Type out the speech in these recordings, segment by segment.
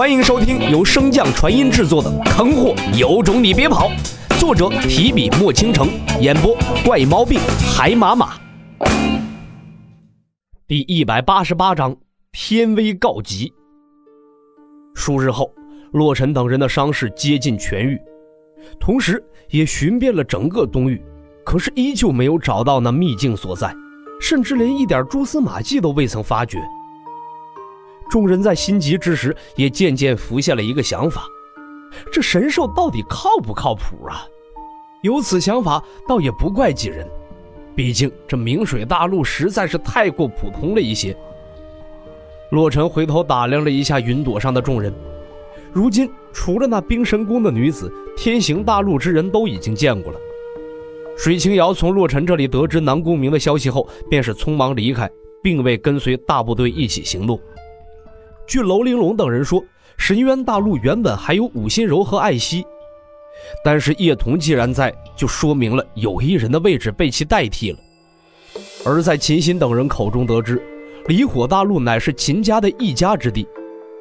欢迎收听由升降传音制作的《坑货有种你别跑》，作者提笔墨倾城，演播怪毛病海马马。第一百八十八章，天威告急。数日后，洛尘等人的伤势接近痊愈，同时也寻遍了整个东域，可是依旧没有找到那秘境所在，甚至连一点蛛丝马迹都未曾发觉。众人在心急之时，也渐渐浮现了一个想法：这神兽到底靠不靠谱啊？有此想法，倒也不怪几人，毕竟这明水大陆实在是太过普通了一些。洛尘回头打量了一下云朵上的众人，如今除了那冰神宫的女子，天行大陆之人都已经见过了。水清瑶从洛尘这里得知南宫明的消息后，便是匆忙离开，并未跟随大部队一起行动。据楼玲珑等人说，神渊大陆原本还有武心柔和艾希，但是叶童既然在，就说明了有一人的位置被其代替了。而在秦心等人口中得知，离火大陆乃是秦家的一家之地，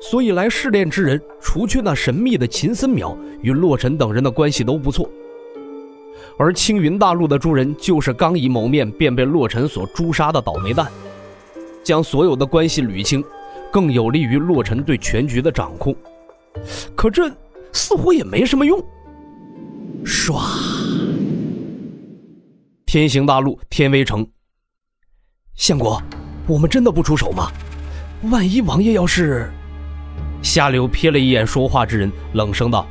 所以来试炼之人，除去那神秘的秦森淼，与洛尘等人的关系都不错。而青云大陆的诸人，就是刚一谋面便被洛尘所诛杀的倒霉蛋，将所有的关系捋清。更有利于洛尘对全局的掌控，可这似乎也没什么用。唰！天行大陆天威城，相国，我们真的不出手吗？万一王爷要是……夏柳瞥了一眼说话之人，冷声道：“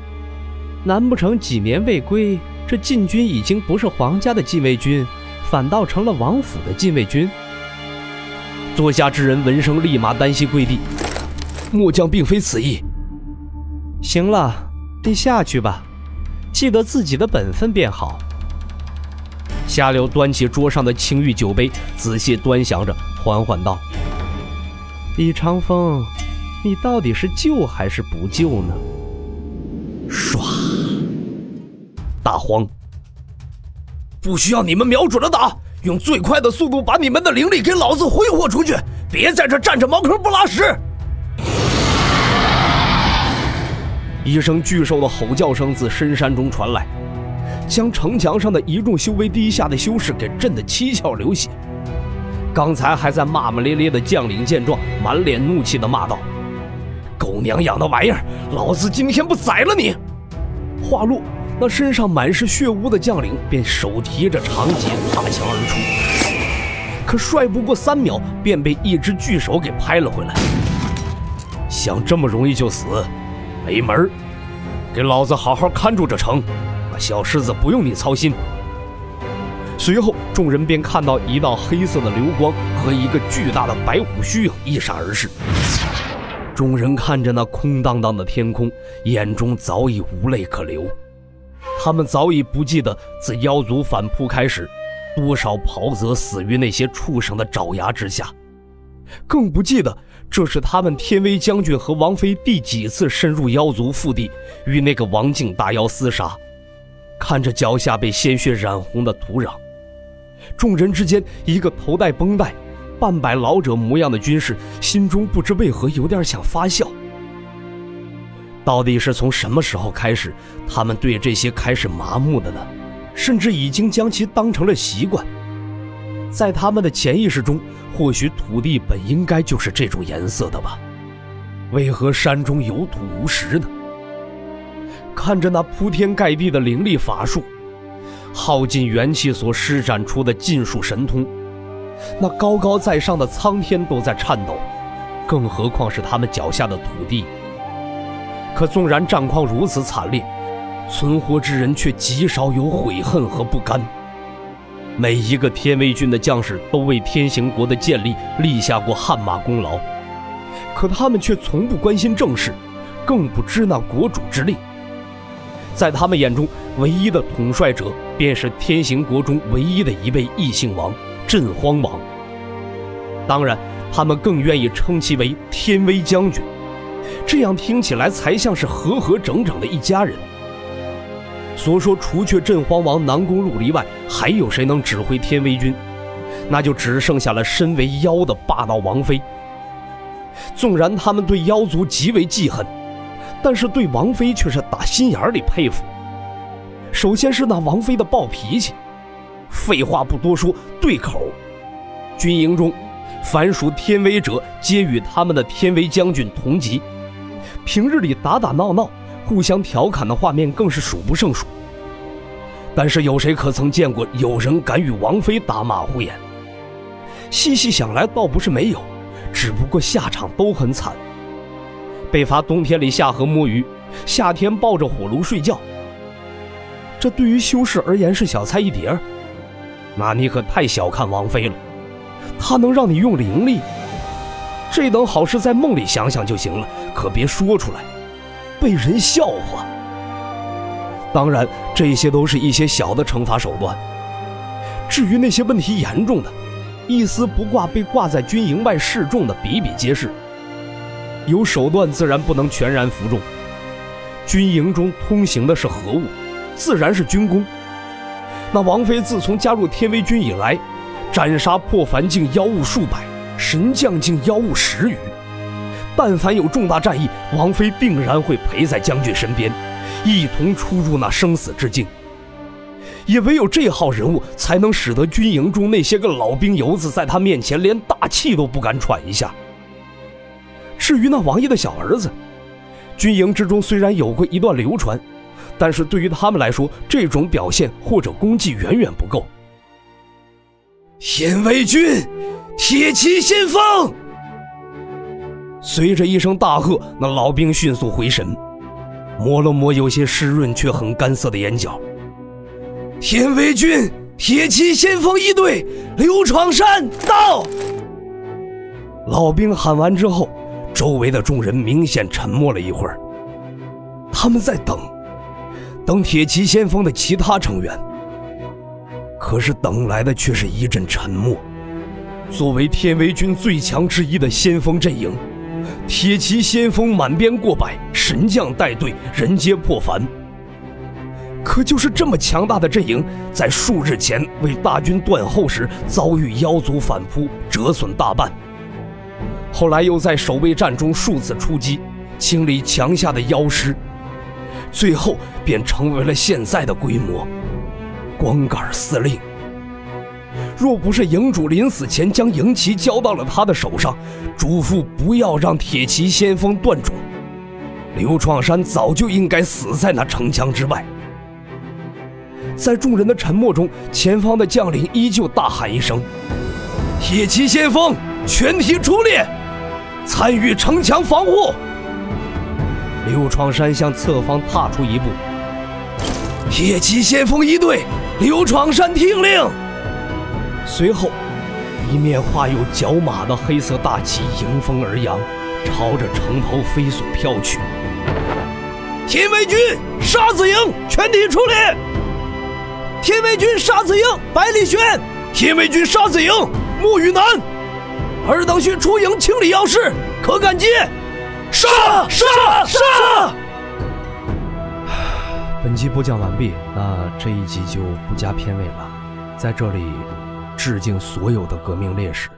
难不成几年未归，这禁军已经不是皇家的禁卫军，反倒成了王府的禁卫军？”坐下之人闻声立马单膝跪地，末将并非此意。行了，你下去吧，记得自己的本分便好。夏柳端起桌上的青玉酒杯，仔细端详着，缓缓道：“李长风，你到底是救还是不救呢？”唰，大荒，不需要你们瞄准了打。用最快的速度把你们的灵力给老子挥霍出去！别在这站着茅坑不拉屎！一声巨兽的吼叫声自深山中传来，将城墙上的一众修为低下的修士给震得七窍流血。刚才还在骂骂咧咧的将领见状，满脸怒气的骂道：“狗娘养的玩意儿，老子今天不宰了你！”话落。那身上满是血污的将领便手提着长戟踏墙而出，可帅不过三秒，便被一只巨手给拍了回来。想这么容易就死，没门给老子好好看住这城，小狮子不用你操心。随后，众人便看到一道黑色的流光和一个巨大的白虎虚影一闪而逝。众人看着那空荡荡的天空，眼中早已无泪可流。他们早已不记得自妖族反扑开始，多少袍泽死于那些畜生的爪牙之下，更不记得这是他们天威将军和王妃第几次深入妖族腹地，与那个王境大妖厮杀。看着脚下被鲜血染红的土壤，众人之间一个头戴绷带、半百老者模样的军士，心中不知为何有点想发笑。到底是从什么时候开始，他们对这些开始麻木的呢？甚至已经将其当成了习惯。在他们的潜意识中，或许土地本应该就是这种颜色的吧？为何山中有土无石呢？看着那铺天盖地的灵力法术，耗尽元气所施展出的禁术神通，那高高在上的苍天都在颤抖，更何况是他们脚下的土地？可纵然战况如此惨烈，存活之人却极少有悔恨和不甘。每一个天威军的将士都为天行国的建立立下过汗马功劳，可他们却从不关心政事，更不知那国主之令。在他们眼中，唯一的统帅者便是天行国中唯一的一位异姓王镇荒王。当然，他们更愿意称其为天威将军。这样听起来才像是和和整整的一家人。所说除却镇荒王南宫入离外，还有谁能指挥天威军？那就只剩下了身为妖的霸道王妃。纵然他们对妖族极为记恨，但是对王妃却是打心眼里佩服。首先是那王妃的暴脾气，废话不多说，对口。军营中，凡属天威者，皆与他们的天威将军同级。平日里打打闹闹、互相调侃的画面更是数不胜数。但是有谁可曾见过有人敢与王妃打马虎眼？细细想来，倒不是没有，只不过下场都很惨。被罚冬天里下河摸鱼，夏天抱着火炉睡觉。这对于修士而言是小菜一碟那你可太小看王妃了。她能让你用灵力，这等好事在梦里想想就行了，可别说出来，被人笑话。当然，这些都是一些小的惩罚手段。至于那些问题严重的，一丝不挂被挂在军营外示众的比比皆是。有手段自然不能全然服众。军营中通行的是何物？自然是军功。那王妃自从加入天威军以来，斩杀破凡境妖物数百，神将境妖物十余。但凡有重大战役，王妃定然会陪在将军身边，一同出入那生死之境。也唯有这号人物，才能使得军营中那些个老兵油子在他面前连大气都不敢喘一下。至于那王爷的小儿子，军营之中虽然有过一段流传。但是对于他们来说，这种表现或者功绩远远不够。天威军，铁骑先锋！随着一声大喝，那老兵迅速回神，抹了抹有些湿润却很干涩的眼角。天威军，铁骑先锋一队，刘闯山到！老兵喊完之后，周围的众人明显沉默了一会儿，他们在等。等铁骑先锋的其他成员，可是等来的却是一阵沉默。作为天威军最强之一的先锋阵营，铁骑先锋满编过百，神将带队，人皆破凡。可就是这么强大的阵营，在数日前为大军断后时，遭遇妖族反扑，折损大半。后来又在守卫战中数次出击，清理墙下的妖师。最后便成为了现在的规模，光杆司令。若不是营主临死前将营旗交到了他的手上，嘱咐不要让铁骑先锋断种，刘创山早就应该死在那城墙之外。在众人的沉默中，前方的将领依旧大喊一声：“铁骑先锋，全体出列，参与城墙防护。”刘创山向侧方踏出一步，铁骑先锋一队，刘闯山听令。随后，一面画有角马的黑色大旗迎风而扬，朝着城头飞速飘去。天威军沙子营全体出列。天威军沙子营百里轩，天威军沙子营沐雨南，尔等需出营清理妖室，可敢接？杀杀杀！本集播讲完毕，那这一集就不加片尾了，在这里致敬所有的革命烈士。